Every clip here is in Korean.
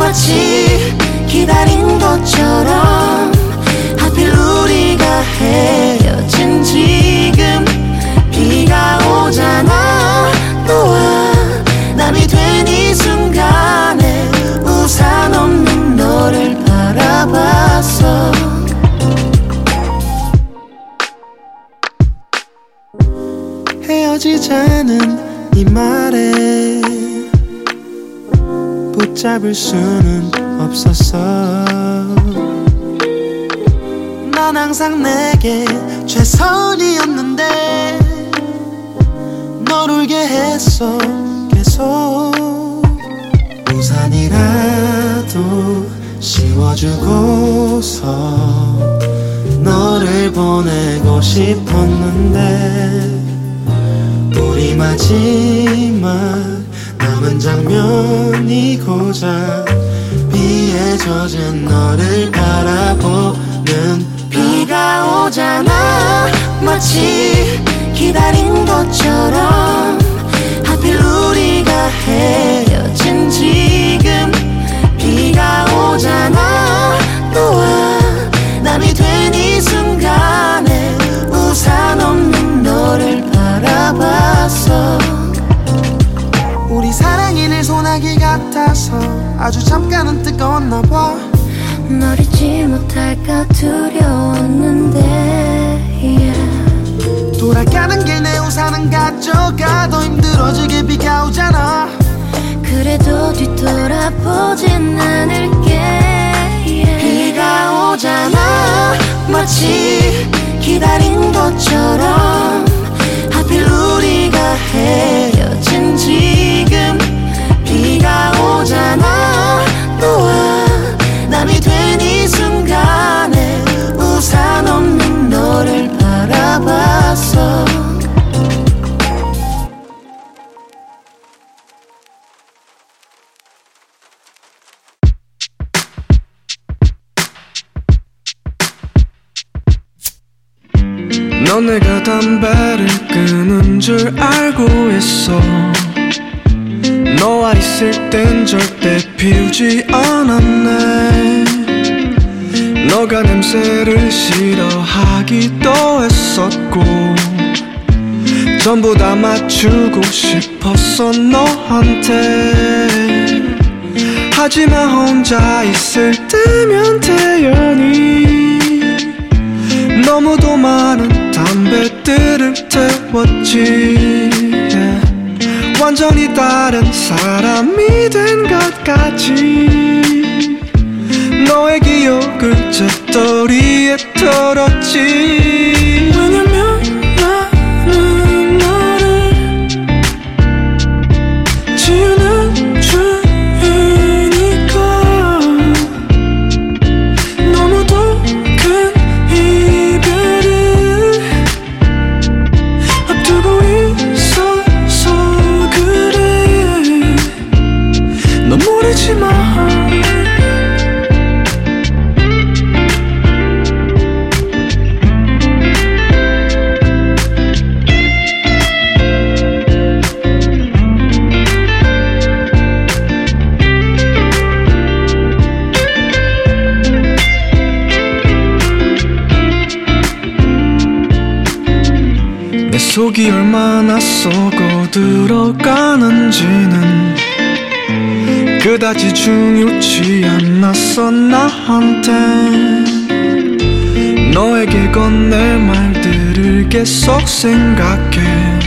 마치 기다린 것처럼 하필 우리가 헤어진 지금 비가 오잖아. 너와 남이 된 이 순간에 우산 없는 너를 바라봤어. 헤어지자는 이 말에 붙잡을 수는 없었어. 넌 항상 내게 최선이었는데 널 울게 했어 계속. 우산이라도 씌워주고서 너를 보내고 싶었는데 우리 마지막 남은 장면이 고작 비에 젖은 너를 바라보는 비가 오잖아. 마치 기다린 것처럼 하필 우리가 헤어진 지금 비가 오잖아. 너와 남이 된 이 순간에 우산 없는 너를 바라봤어 같아서 아주 잠깐은 뜨거웠나 봐널 잊지 못할까 두려웠는데 yeah. 돌아가는 길 내 우산은 가져가. 더 힘들어지게 비가 오잖아. 그래도 뒤돌아보진 않을게 yeah. 비가 오잖아. 마치 기다린 것처럼 하필 우리가 헤 오잖아. 너와 남이 된 이 순간에 우산 없는 너를 바라봤어. 넌 내가 담배를 끊은 줄 알고 있어 너와 있을 땐 절대 피우지 않았네 너가 냄새를 싫어하기도 했었고 전부 다 맞추고 싶었어 너한테 하지만 혼자 있을 때면 태연히 너무도 많은 담배들을 태웠지. 완전히 다른 사람이 된 것 같지 너의 기억을 재떨이에 털었지 속이 얼마나 썩어 들어가는지는 그다지 중요치 않았어 나한테. 너에게 건넬 말들을 계속 생각해.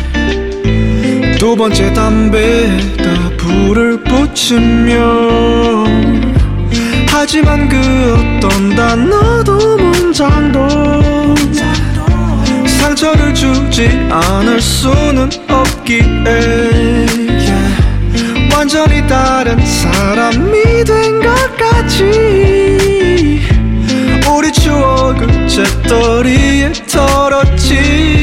두 번째 담배에다 불을 붙이며. 하지만 그 어떤 단어도 문장도 상처를 주지 않을 수는 없기에 yeah. 완전히 다른 사람이 된 것 같이 우리 추억은 재떨이에 털었지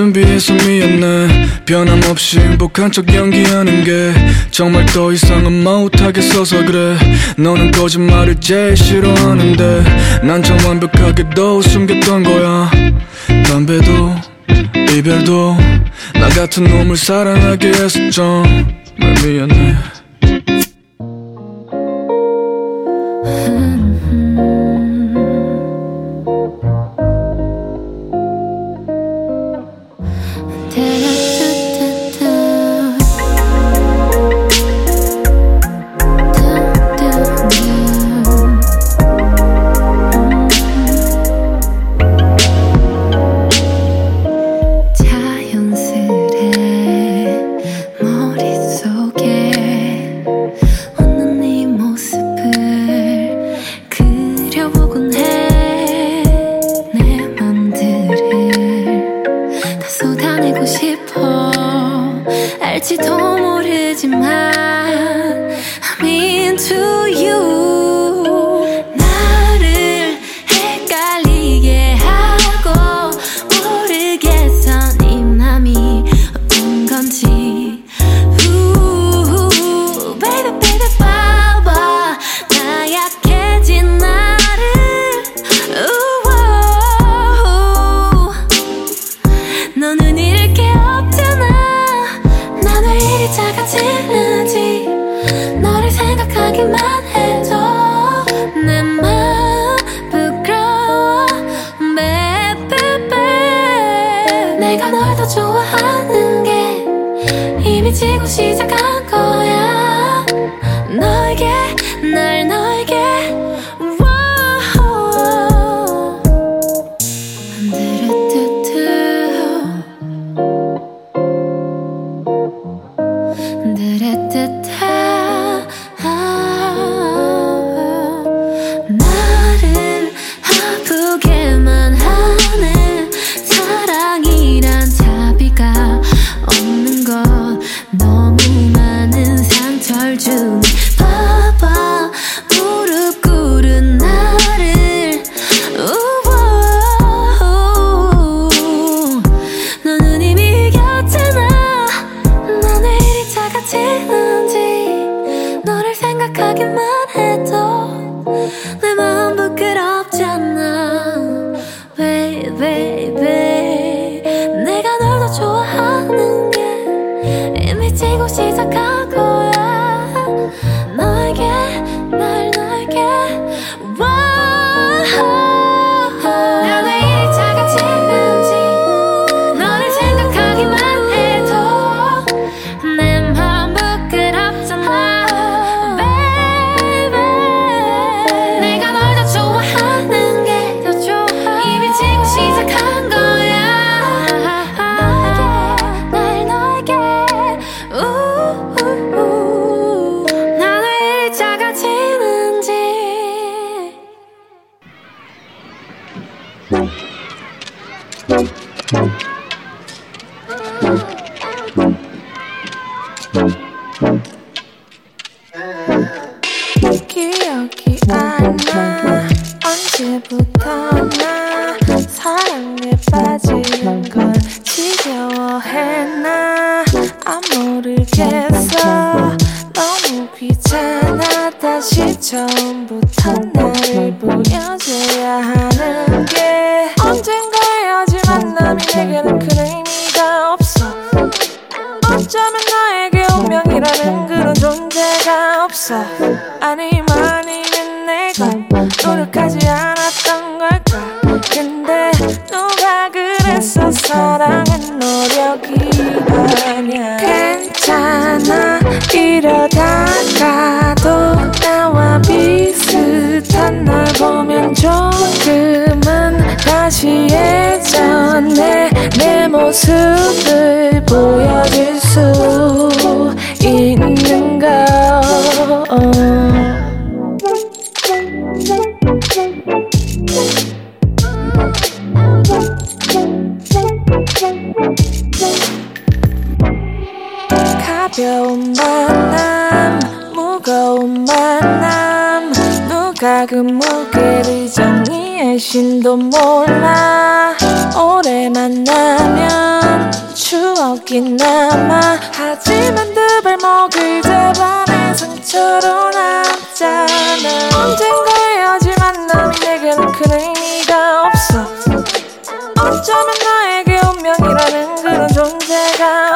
준비해서 미안해. 변함없이 행복한 척 연기하는 게 정말 더 이상은 못하게 써서 그래. 너는 거짓말을 제일 싫어하는데 난 참 완벽하게 너 숨겼던 거야. 담배도 이별도 나 같은 놈을 사랑하게 했었죠 말 미안해.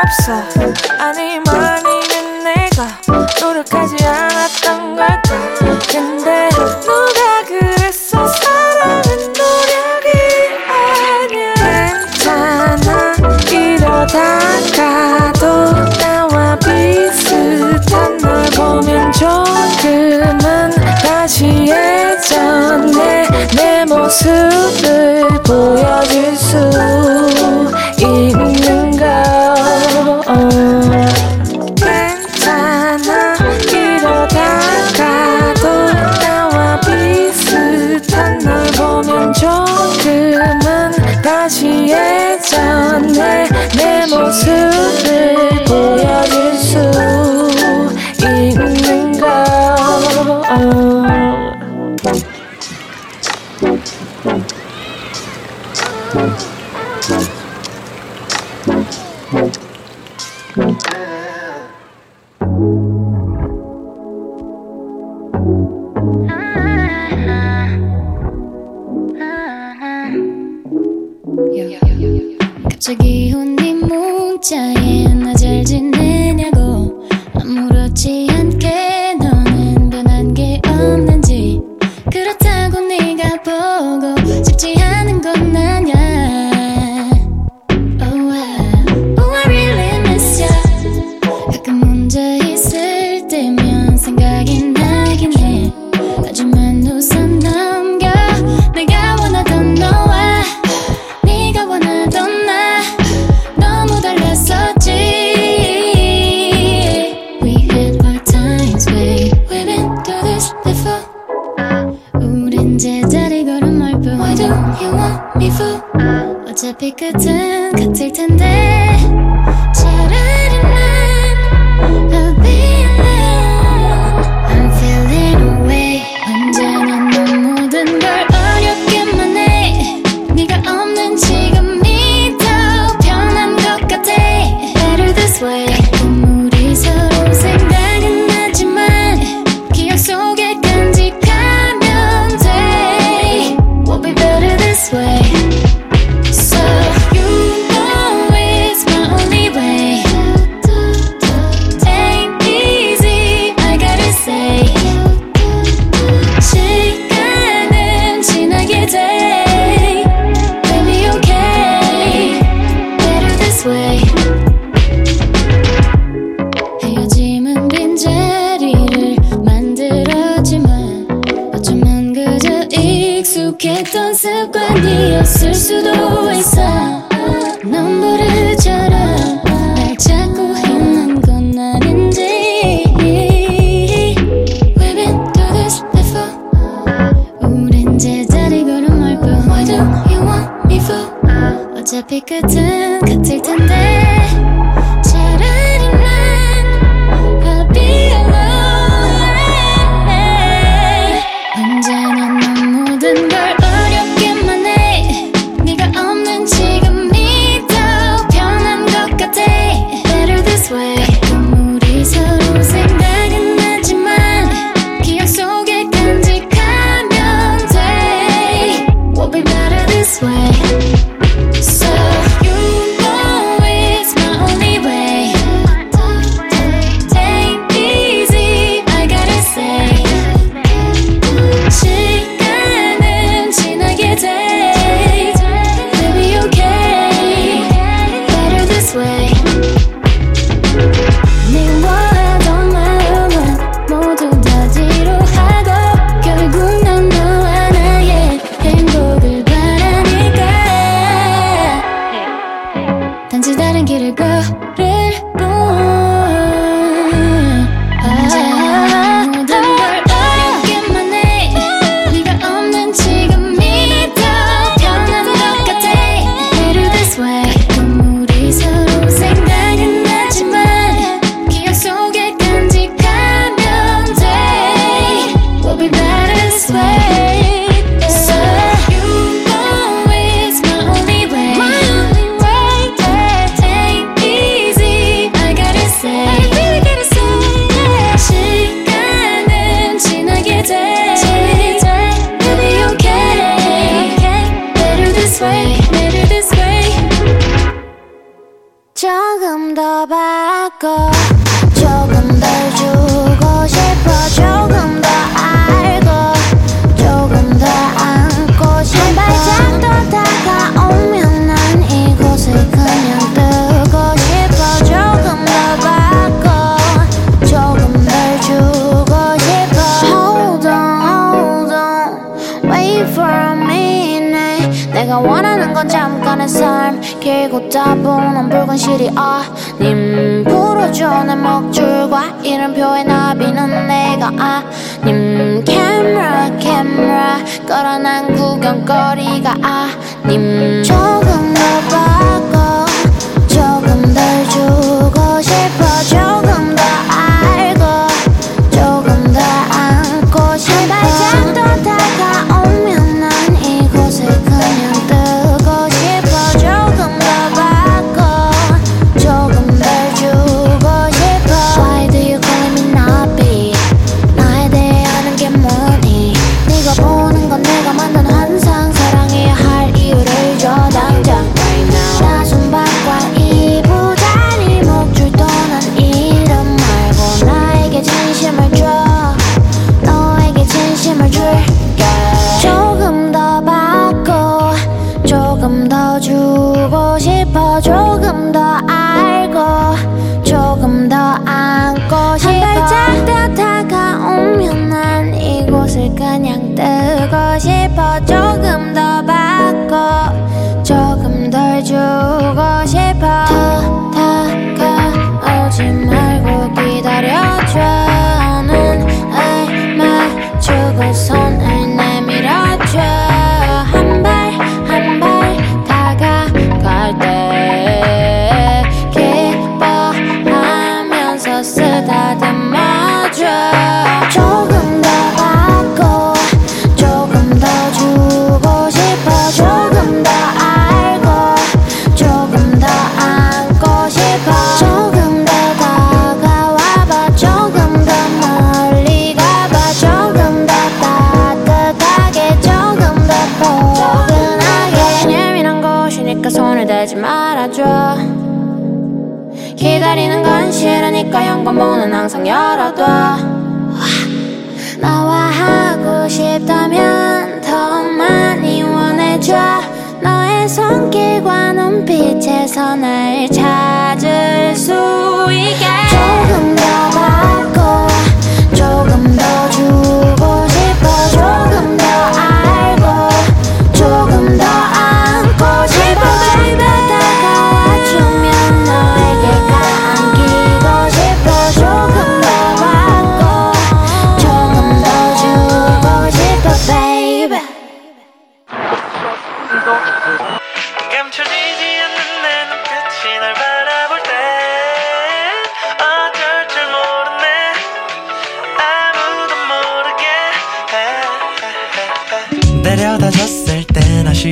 없어. 아니 많이는 내가 노력하지 않았던 걸까? 근데 누가 그랬어? 사랑은 노력이 아니야 괜찮아. 이러다가도 나와 비슷한 널 보면 조금은 다시 예전에 내 모습을 보여줄 수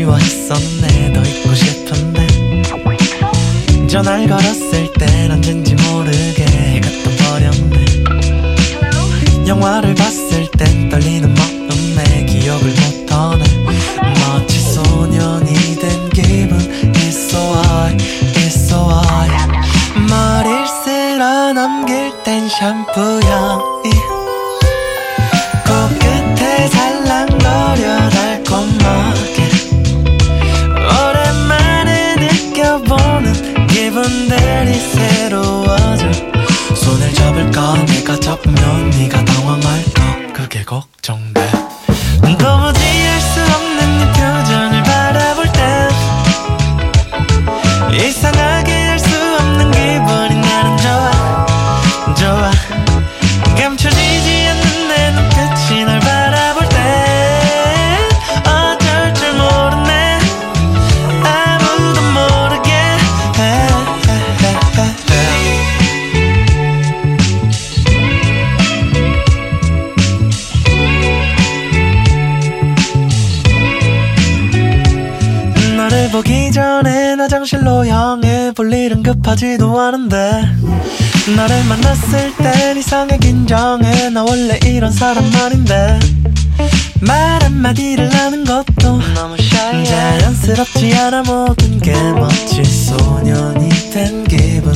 그리워했었네. 더 있고 싶은데. 전화를 걸었을 땐 언젠지 모르게 해가 떠버렸네. 영화를 봤을 급하지도 않은데. 너를 만났을 땐 이상해 긴장해 나 원래 이런 사람 말인데. 말 한마디를 하는 것도 너무 샤이해 자연스럽지 않아. 모든 게 멋진 소년이 된 기분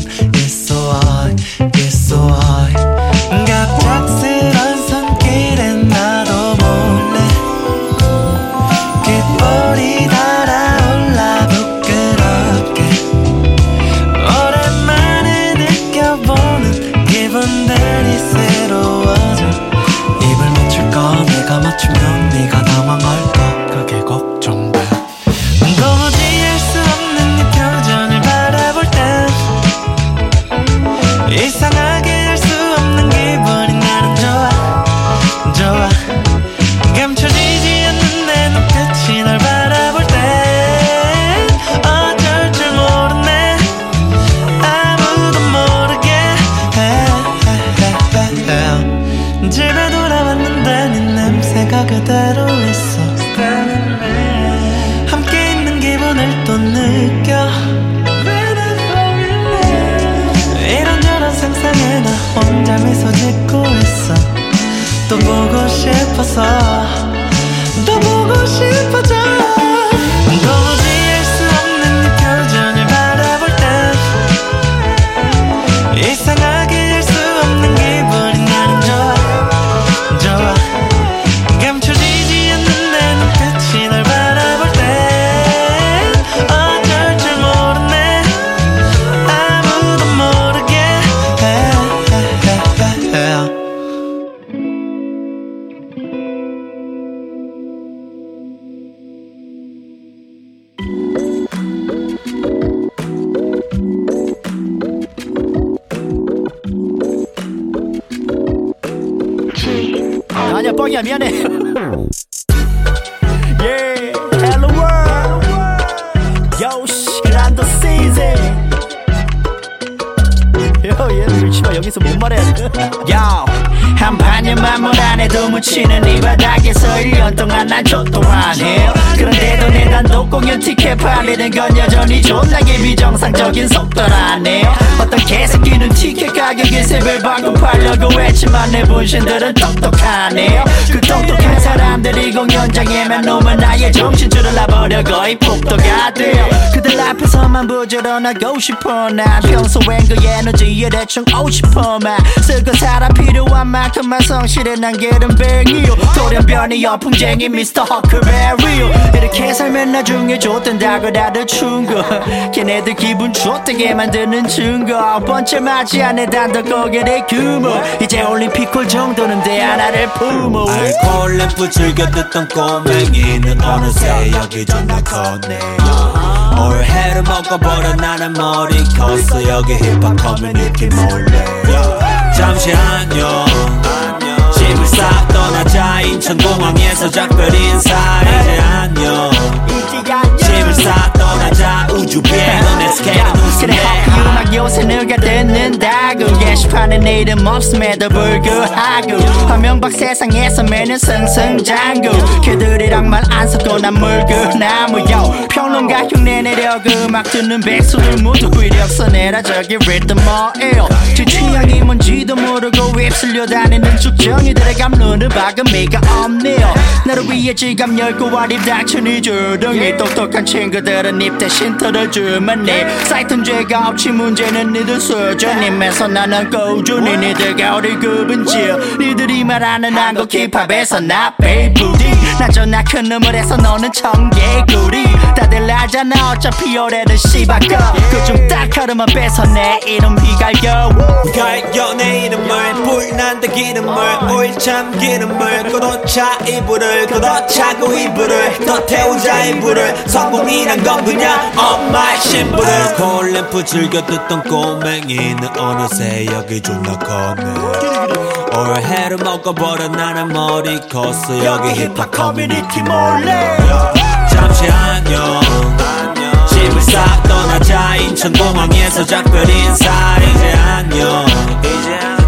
버려 거의 폭도가 돼요 앞에서만 부지런하고 싶어 난 평소엔 그 에너지에 대충 50%만 쓰고 살아 필요한 만큼만 성실해 난 게름뱅이요 돌연변이 여풍쟁이 미스터 허크베리요 이렇게 살면 나중에 좋단다고 다들 충고 걔네들 기분 좋다게 만드는 증거. 번째 맞이 안에 단독 고개를 규모. 이제 올림픽홀 정도는 돼 하나를 품어. 알코올 램프 즐겨 듣던 꼬맹이는 어느새 여기 존나 컸네 올 해를 먹어버려. 나는 머리 컸어. 여기 힙합 커뮤니티 몰래. 잠시 안녕. 집을 싹 떠나자. 인천공항에서 작별 인사. 이제 안녕. 집을 싹 떠나자 우주 비행은 에스케이는 그래 음악 요새 누가 듣는다고 게시판에 내 이름 없음에도 불구하고. 화명박 세상에서 매년 승승장구. 걔들이랑 말 안 섞고 난 물구나무 요. 평론가 흉내 내려고 음악 듣는 백수들 모두 위력서 내라. 저기 리듬어예요. 제 취향이 뭔지도 모르고 휩쓸려 다니는 죽정이들의 감론을 박은 미가 없네요. 나를 위해 지갑 열고 와립 닥쳐니 조동이 똑똑한 친구들은 입 대신 털어주면 돼 사이트는 죄가 없지 문제는 니들 수준임에서 나는 꾸준히 니들과 어디 구분지 니들이 말하는 한국 힙합에서 나 베이부디 나 존나 큰 해서 너는 청개구리. 다들 알잖아 어차피 올해는 씨바꺼 그중 딱 하루만 빼서 내 이름 휘갈겨. 갈겨 내 이름을 불난다 기름을 오일 참 기름을 걷어차 이불을 걷어차고 이불을 더 태우자 이불을. 성공이란 건 그냥 엄마의 신부를. 콜램프 즐겨 듣던 꼬맹이는 어느새 여기 존나 컸네 올해를 먹어버려 나는 머리 컸어. 여기 힙합 커뮤니티 몰래. 잠시 안녕. 집을 싹 떠나자. 인천공항에서 작별 인사. 이제 안녕.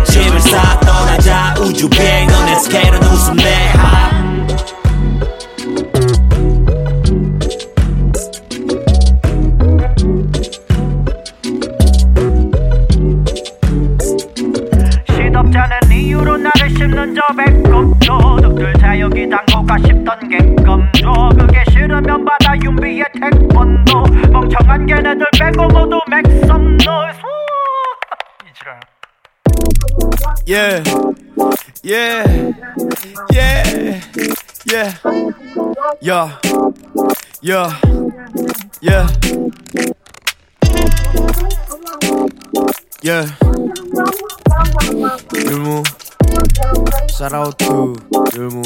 집을 싹 떠나자. 우주 비행은 에스케이는 웃음 내 Yeah. Yeah. Yeah. Yeah. Yeah. Yeah. Yeah. Yeah. Yulmu. Shout out to Yulmu.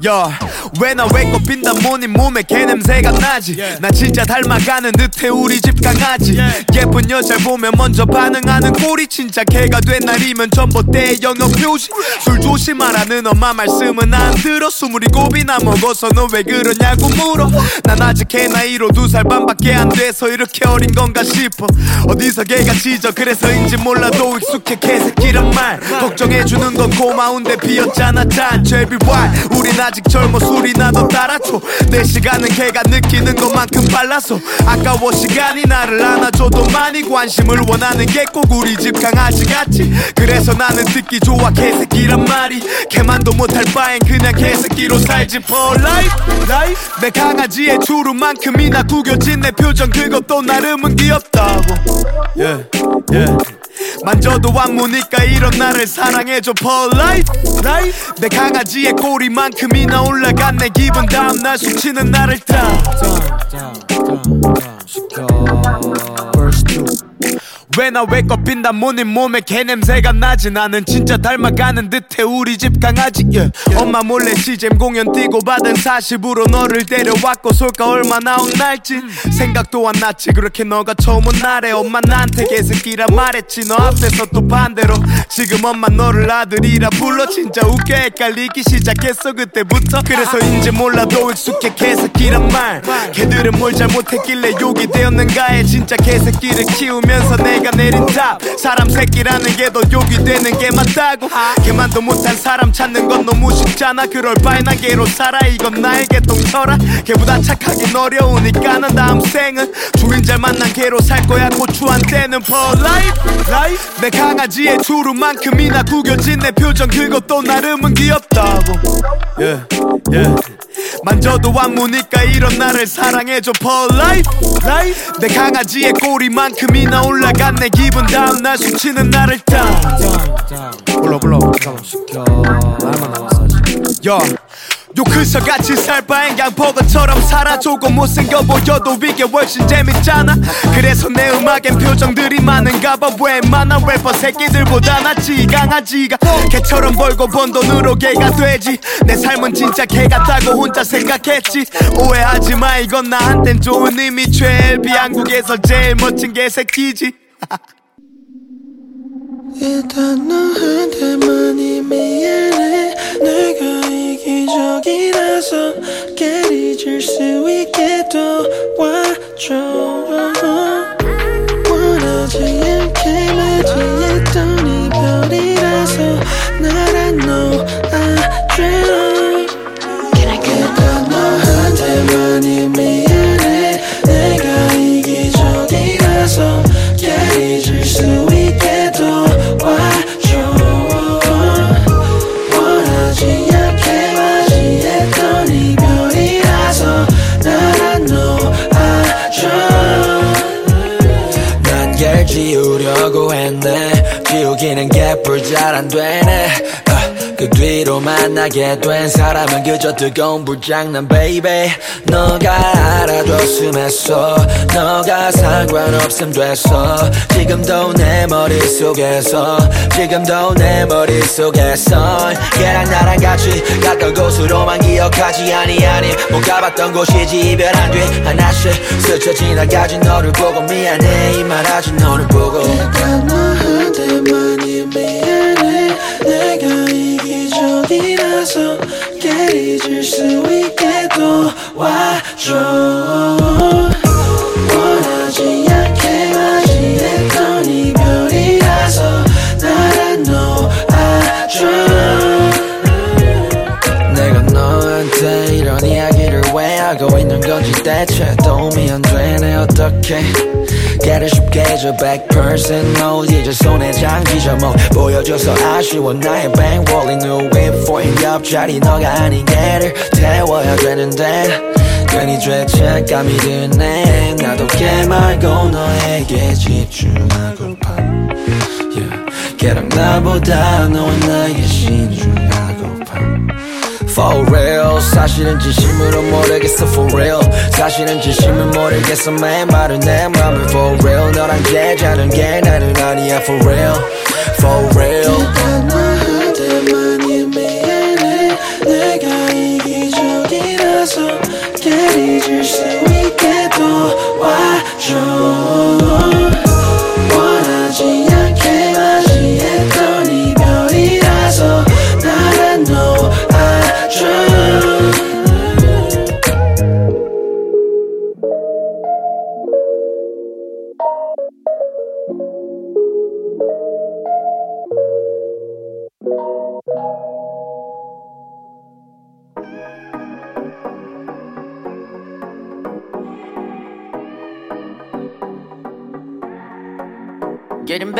yeah. 야, 왜나 왜꽃 핀다 뭐니 몸에 개냄새가 나지? 나 진짜 닮아가는 듯해 우리 집 강아지. 예쁜 여자를 보면 먼저 반응하는 꼴이 진짜 개가 된 날이면 전봇대의 영역 표시. 술 조심하라는 엄마 말씀은 안 들어. 스물이곱이나 먹어서 너 왜 그러냐고 물어. 난 아직 개 나이로 두 살 반밖에 안 돼서 이렇게 어린 건가 싶어. 어디서 개가 짖어 그래서인지 몰라도 익숙해 개새끼란 말. 걱정해주는 건 고마운데 비었잖아 짠 제비 왈 우린 아직 젊어 술 이나 더 따라줘. 내 시간은 걔가 느끼는 것만큼 빨라서. 아까워 시간이 나를 안아줘도 많이 관심을 원하는 게 꼭 우리 집 강아지 같지. 그래서 나는 듣기 좋아 개새끼란 말이. 걔만도 못할 바엔 그냥 개새끼로 살지. For life life. 내 강아지의 주름만큼이나 구겨진 내 표정. 그것도 나름은 귀엽다고. Yeah yeah 만져도 안 무니까 이런 나를 사랑해줘 for life. 내 강아지의 꼬리만큼이나 올라간 내 기분 다음날 숙치는 나를 따왜 나 왜껏 빈다 뭐니 몸에 개냄새가 나지? 나는 진짜 닮아가는 듯해. 우리 집 강아지 yeah. 엄마 몰래 CGM 공연 뛰고 받은 40으로 너를 데려왔고 솔까 얼마나 혼날지? 생각도 안 났지. 그렇게 너가 처음 온 날에 엄마 나한테 개새끼라 말했지. 너 앞에서 또 반대로 지금 엄마 너를 아들이라 불러. 진짜 웃겨 헷갈리기 시작했어 그때부터. 그래서인지 몰라도 익숙해 개새끼란 말. 걔들은 뭘 잘못했길래 욕이 되었는가에 진짜 개새끼를 키우면서 내가 내린 답 사람 새끼라는 게 더 욕이 되는 게 맞다고. 걔만도 못한 사람 찾는 건 너무 쉽잖아. 그럴 바에 난 개로 살아. 이건 나의 개똥쳐라. 걔보다 착하긴 어려우니까 난 다음 생은 주인 잘 만난 개로 살 거야. 고추한테는 for life, life. 내 강아지의 주름만큼이나 구겨진 내 표정. 그것도 나름은 귀엽다고. Yeah, yeah. 만져도 안 무니까 이런 나를 사랑해줘. for life, life. 내 강아지의 꼬리만큼이나 올라 간내 기분 다음날 숙치는 나를 따 불러 불러. 날만 남았어 야 요크서 같이 살 바엔 양버거처럼 살아. 조금 못생겨 보여도 이게 훨씬 재밌잖아. 그래서 내 음악엔 표정들이 많은가 봐. 웬만한 래퍼 새끼들보다 낫지 강아지가. 개처럼 벌고 번 돈으로 개가 되지. 내 삶은 진짜 개 같다고 혼자 생각했지. 오해하지 마 이건 나한텐 좋은 의미. 최엘비 한국에서 제일 멋진 개새끼지 일단 너한테만이 미안해. 내가 이기적이라서 깨리 질수 있게 도와줘. 원하지 않게 맞이했던 이별이라서 나란 놓아줘 일단 너한테만이 미안해 잘 안 되네. 아, 그 뒤로 만나게 된 사람은 그저 뜨거운 불장난 baby. 너가 알아줬음 했어 너가 상관없음 됐어 지금도 내 머릿속에서 지금도 내 머릿속에서 걔랑 나랑 같이 갔던 곳으로만 기억하지 아니 아니. 못 가봤던 곳이지 이별한 뒤 하나씩 스쳐 지나가진 너를 보고 미안해. 이 말하지 너를 보고. 일단 너한테만 이 미 깨리 질수 있게 건지 대체 도움이 안 되네 어떡해. 깨를 쉽게 해줘 100% no 이제 손에 장기져 뭐. 보여줘서 아쉬워 나의 bankwall new for in 옆자리. 너가 아닌 걔를 태워야 되는데. 괜히 죄책감이 드네. 나도 밖에 말고 너에게 집중하고파 yeah. 걔랑 나보다 너와 나에게 신중하고파 For real. 사실은 진심으로 모르겠어 for real. 사실은 진심을 모르겠어 매일 말은 내 맘을 for real. 너랑 계자는 게 나는 아니야 for real. For real. 한테만이 미안해 내가 이기적이라서 걔를 잊을 수 있게 도와줘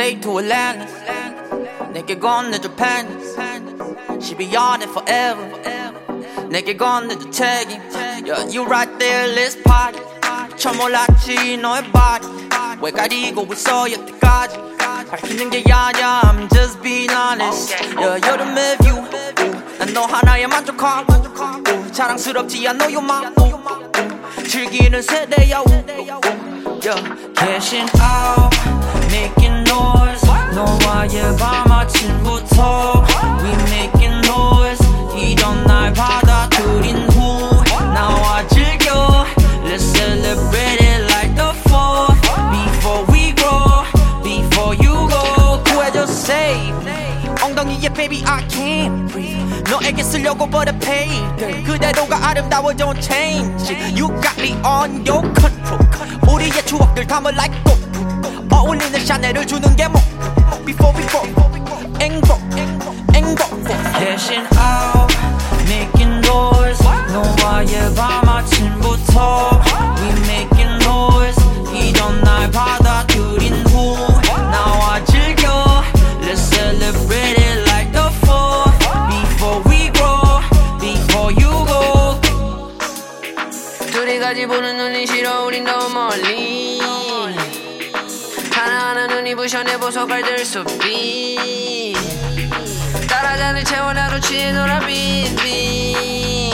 Getting back to Atlanta 내게 건네줘 팬 She be on it forever 내게 건네줘 책임 Yeah, you right there, let's party 처음 몰랐지 너의 body 왜 가리고 있어 여태까지 밝히는 게 아니야 I'm just being honest Yeah, 여름의 view 난 너 하나에 만족하고 오, 자랑스럽지 않아 너의 맘 즐기는 세대야 우, 우, yeah. Cashing out Making noise 너와의 밤 아침부터 We making noise 이런 날 받아들인 후 나와 즐겨 Let's celebrate it like the 4th Before we grow Before you go 구해줘 save 엉덩이에 baby I can't breathe 너에게 쓰려고 but I paid 그대로가 아름다워 don't change You got me on your control 우리의 추억들 담을 like GoPro 어울리는 샤넬을 주는 게 목표 Before we go 앵보 앵보 Cashing out Making noise 너와의 밤 아침부터 We making noise 이런 날 받아들인 후 나와 즐겨 Let's celebrate it like the 4th Before we grow Before you go 둘이 같이 보는 눈이 싫어 우린 너 부셔 내 보석알 들숲이 따라잔을 채워 나도 취해 놀아 빈빈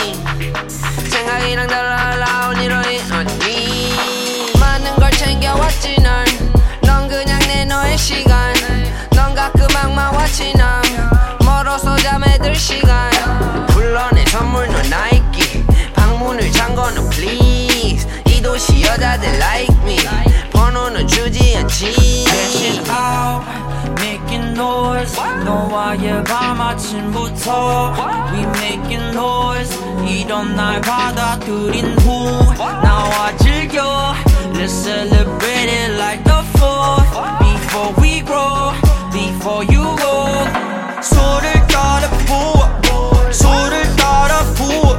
생각이랑 달라 오니로이 언니 많은 걸 챙겨왔지 넌넌 그냥 내 너의 시간. 넌 가끔 악마와 친함 멀어서 잠에 들 시간. 불러내 선물 너 나이키 방문을 잠궈놓 please. 이 도시 여자들 like me 번호는 주지 않지 Crashing out, making noise 너와의 밤 아침부터 We making noise 이런 날 받아들인 후 나와 즐겨 Let's celebrate it like the 4th Before we grow, before you go 술을 따라 부어 술을 따라 부어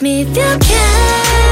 me if you can.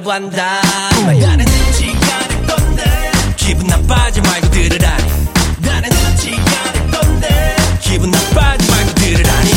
거부한다. 나는 듣지가 않을 건데? 기분 나빠지 말고 들으라니. 나는 듣지가 않을 건데? 기분 나빠지 말고 들으라니.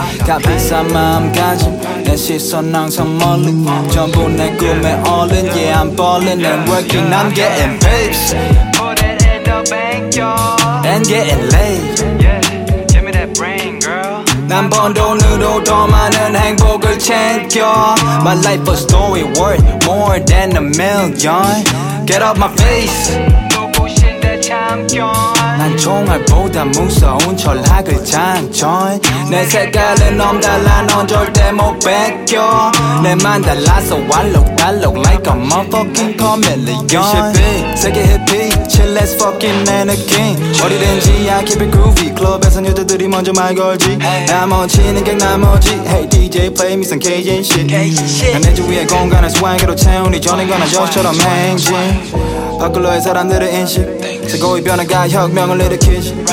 않지 값비싼 마음가짐 내 시선 항상 멀리 전부 내 꿈에 all in Yeah I'm ballin' and working I'm getting paid Put it in the bank, y'all. and getting laid Yeah, give me that brain, girl. 난 번 돈으로 더 많은 행복을 챙겨 My life a story worth more than a million Get off my face 누구신데 참견. 난 총알보다 무서운 철학을 장전 내 색깔은 넘달라 넌 절대 못 뺏겨 내만 달라서 알록달록 like a motherfucking chameleon. 세계 히피 chill as fucking mannequin 어디든지 I keep it groovy. 클럽에선 여자들이 먼저 말 걸지. 나머지는 객 나머지. Hey DJ play me some Cajun shit. 난내 주위의 공간을 스와이로 채우니 전에 거나 저처럼 행진. 바꿀러의 사람들의 인식. 세고의 변화가 혁명을 일으키지.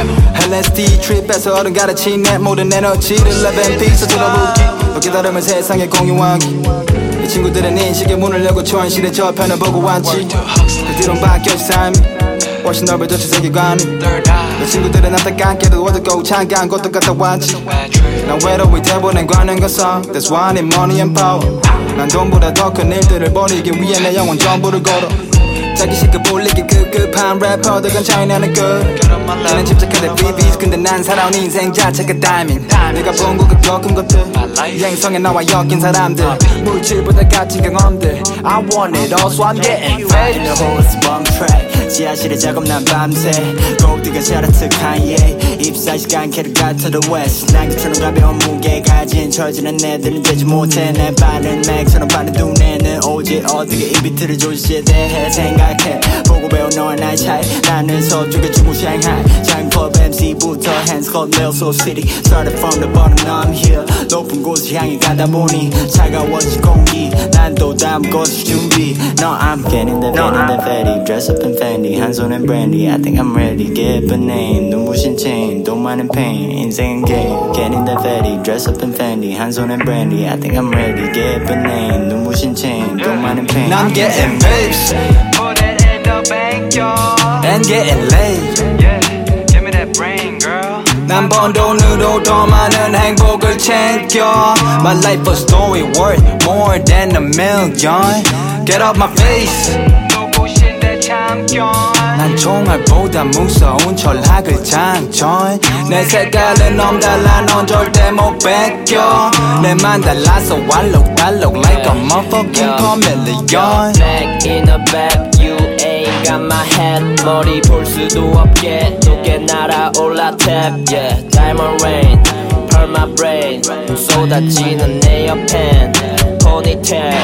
LSD 트립에서 어른 가르친 내 모든 에너지를 레벤 피서 들어보기. 또 기다림을 세상에 공유하기. 내 친구들의 인식의 문을 열고 현실의 저편을 보고 왔지. 그 뒤론 바뀌었지 삶이 훨씬 넓어졌지 세계관이 내 친구들은 안타깝 게도 어둡고 창간 곳도 갔다 왔지. 난 외로이 돼보낸 관행 것성 That's why I need money and power. 난 돈보다 더 큰 일들을 벌이기 위해 내 영혼 전부를 걸어. 자기 시급 올리기 급급한 래퍼들은 차이나는 끝 나는 집착하는 BBs 근데 난 살아온 인생 자체가 다이밍 내가 본 것과 겪은 것들. 행성에 나와 엮인 사람들. 물질보다 가진 경험들. I want it all so I'm getting In the horse bomb track 지하실에 작업난 밤새 고디가 샤라트 카이에 입사 시간 캐를 가to the west. 날개처럼 가벼운 무게 가진 처지는 애들은 되지 못해. 내 빠른 맥처럼 빠른 눈에는 오직 어떻게 이 비트를 조지에 대해? 생각해. 보고 배운 너와 나의 차이. 나는 서쪽의 중국 샹하이 장club MC부터 hands called Lil Soul City. Started from the bottom now I'm here. 높은 곳을 향해 가다 보니 차가워진 공기. 난또 I'm going to be. No, I'm getting the in the fatty. Dress up in Fendi, hands on and brandy. I think I'm ready. Give a name, no motion chain. Don't mind in pain, insane game. Getting the fatty. Dress up in Fendi, hands on and brandy. I think I'm ready. Give a name, no motion chain. Don't mind in pain. Now I'm getting rich, Put it in the bank, y'all. And getting laid. Yeah, give me that brain. 난 번 돈으로 더 많은 행복을 챙겨 My life a story worth more than a million Get off my face 누구신데 참견. 난 총알보다 무서운 철학을 장전 내 색깔은 넘달라 넌 절대 못 뺏겨 내만 달라서 알록달록 like a motherfucking chameleon Back in the back you ain't got my head 머리 볼 수도 없게 높게 날아올라 탭 Yeah diamond rain Pearl my brain 쏟아지는 내 옆엔 ponytail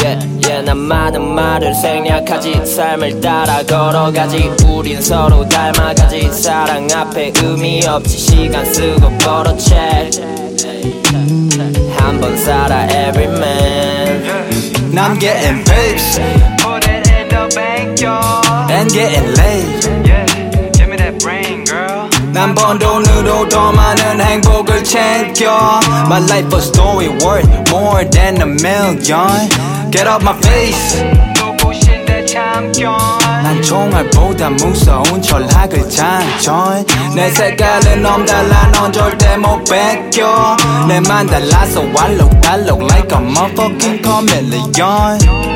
Yeah yeah 난 많은 말을 생략하지 삶을 따라 걸어가지 우린 서로 닮아가지 사랑 앞에 의미 없지 시간 쓰고 벌어 check 한번 살아 every man I'm getting babes Put it in the bank, y'all. and getting laid Yeah, give me that brain, girl. 난 번 돈으로 더 많은 행복을 챙겨 My life a story worth more than a million Get off my face 누구신데 참견. 난 총알보다 무서운 철학을 장전 내 색깔은 넘달라 넌 절대 못 뺏겨 내만 달라서 알록달록 like a motherfucking chameleon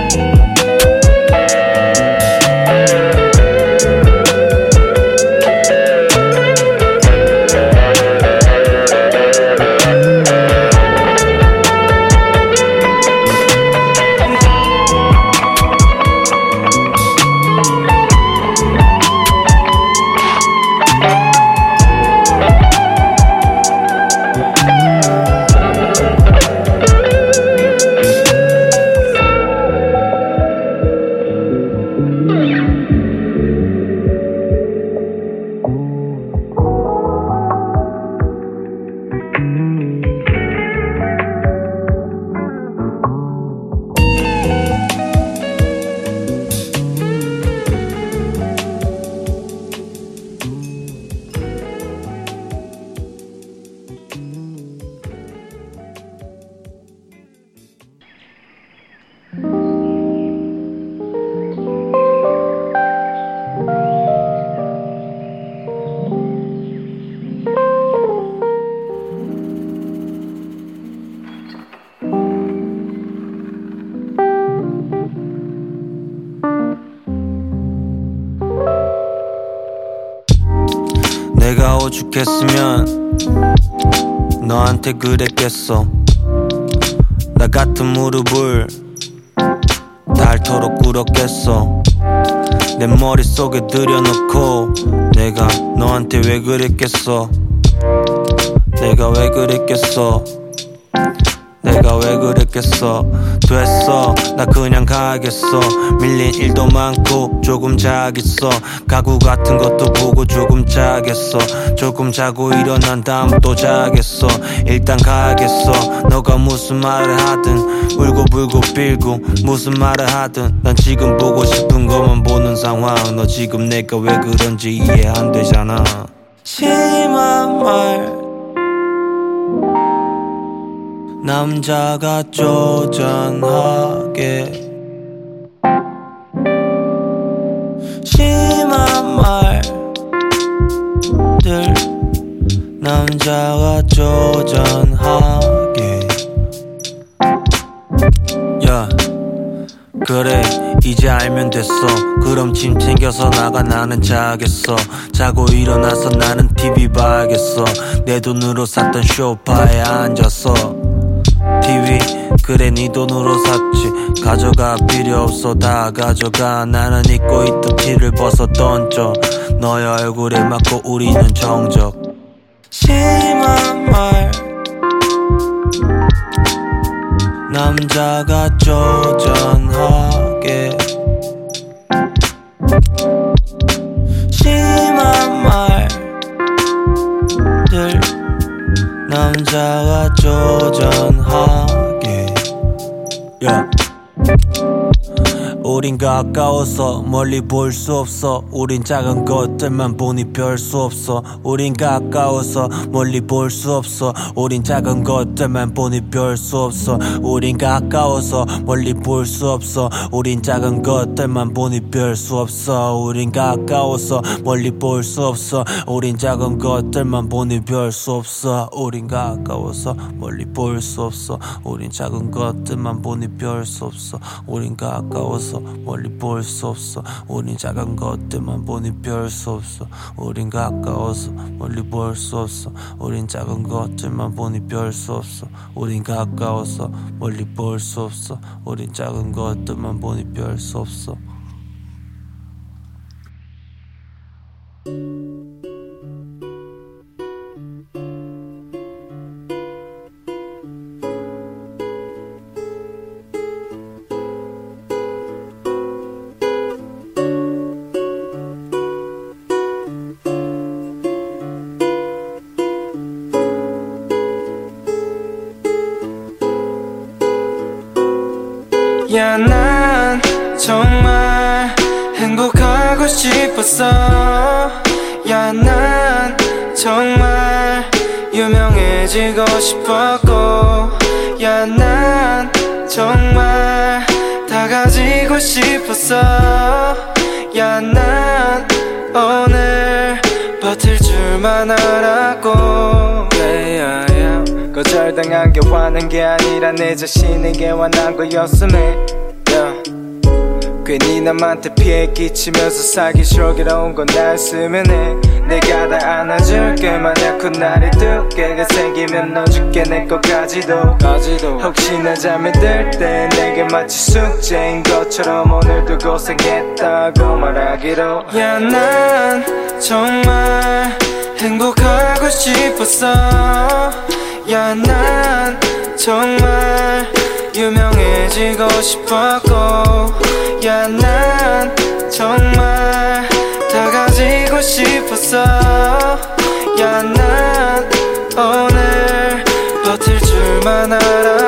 너한테 그랬겠어. 나 같은 무릎을 닳도록 꿇었겠어. 내 머릿속에 들여놓고 내가 너한테 왜 그랬겠어? 내가 왜 그랬겠어 됐어. 나 그냥 가겠어. 밀린 일도 많고 조금 자겠어. 가구 같은 것도 보고 조금 자겠어. 조금 자고 일어난 다음 또 자겠어. 일단 가겠어. 너가 무슨 말을 하든 울고 불고 빌고 무슨 말을 하든 난 지금 보고 싶은 것만 보는 상황. 너 지금 내가 왜 그런지 이해 안 되잖아. 심한 말 남자가 쪼잔하게 심한 말들 남자가 쪼잔하게. 야 그래 이제 알면 됐어. 그럼 짐 챙겨서 나가 나는 자겠어. 자고 일어나서 나는 TV 봐야겠어. 내 돈으로 샀던 쇼파에 앉았어 그래 네 돈으로 샀지. 가져가 필요 없어 다 가져가. 나는 입고 있던 티를 벗어 던져. 너의 얼굴에 맞고 우리는 정적. 심한 말. 남자가 쪼잔하게. 심한 말들. 남자가 쪼잔하게 우린 가까워서 멀리 볼 수 없어 우린 작은 것들만 보니 별 수 없어 우린 가까워서 멀리 볼 수 없어 우린 작은 것들만 보니 별 수 없어 우린 가까워서 멀리 볼 수 없어 우린 작은 것들만 보니 별 수 없어 우린 가까워서 멀리 볼 수 없어 우린 작은 것들만 보니 별 수 없어 우린 가까워서 멀리 볼 수 없어 우린 작은 것들만 보니 별 수 없어 우린 가까워서 멀리 볼 수 없어. 우린 작은 것들만 보니 별 수 없어. 우린 가까워서 멀리 볼 수 없어. 우린 작은 것들만 보니 별 수 없어. 우린 가까워서 멀리 볼 수 없어. 우린 작은 것들만 보니 별 수 없어 야 난 정말 행복하고 싶었어. 야 난 정말 유명해지고 싶었고. 야 난 정말 다 가지고 싶었어. 야 난 오늘 버틸 줄만 알았고. 거절당한 게 화난 게 아니라 내 자신에게 화난 거였음에. 괜히 남한테 피해 끼치면서 살기 싫어온 건 나였으면 해. 내가 다 안아줄게. 만약 그날이 두께가 생기면 넣어줄게 내 것까지도. 혹시나 잠이 들 때 내게 마치 숙제인 것처럼 오늘도 고생했다고 말하기로. 야 난 정말 행복하고 싶었어 야 난 정말 유명해지고 싶었고 야 난 정말 다 가지고 싶었어. 야 난 오늘 버틸 줄만 알았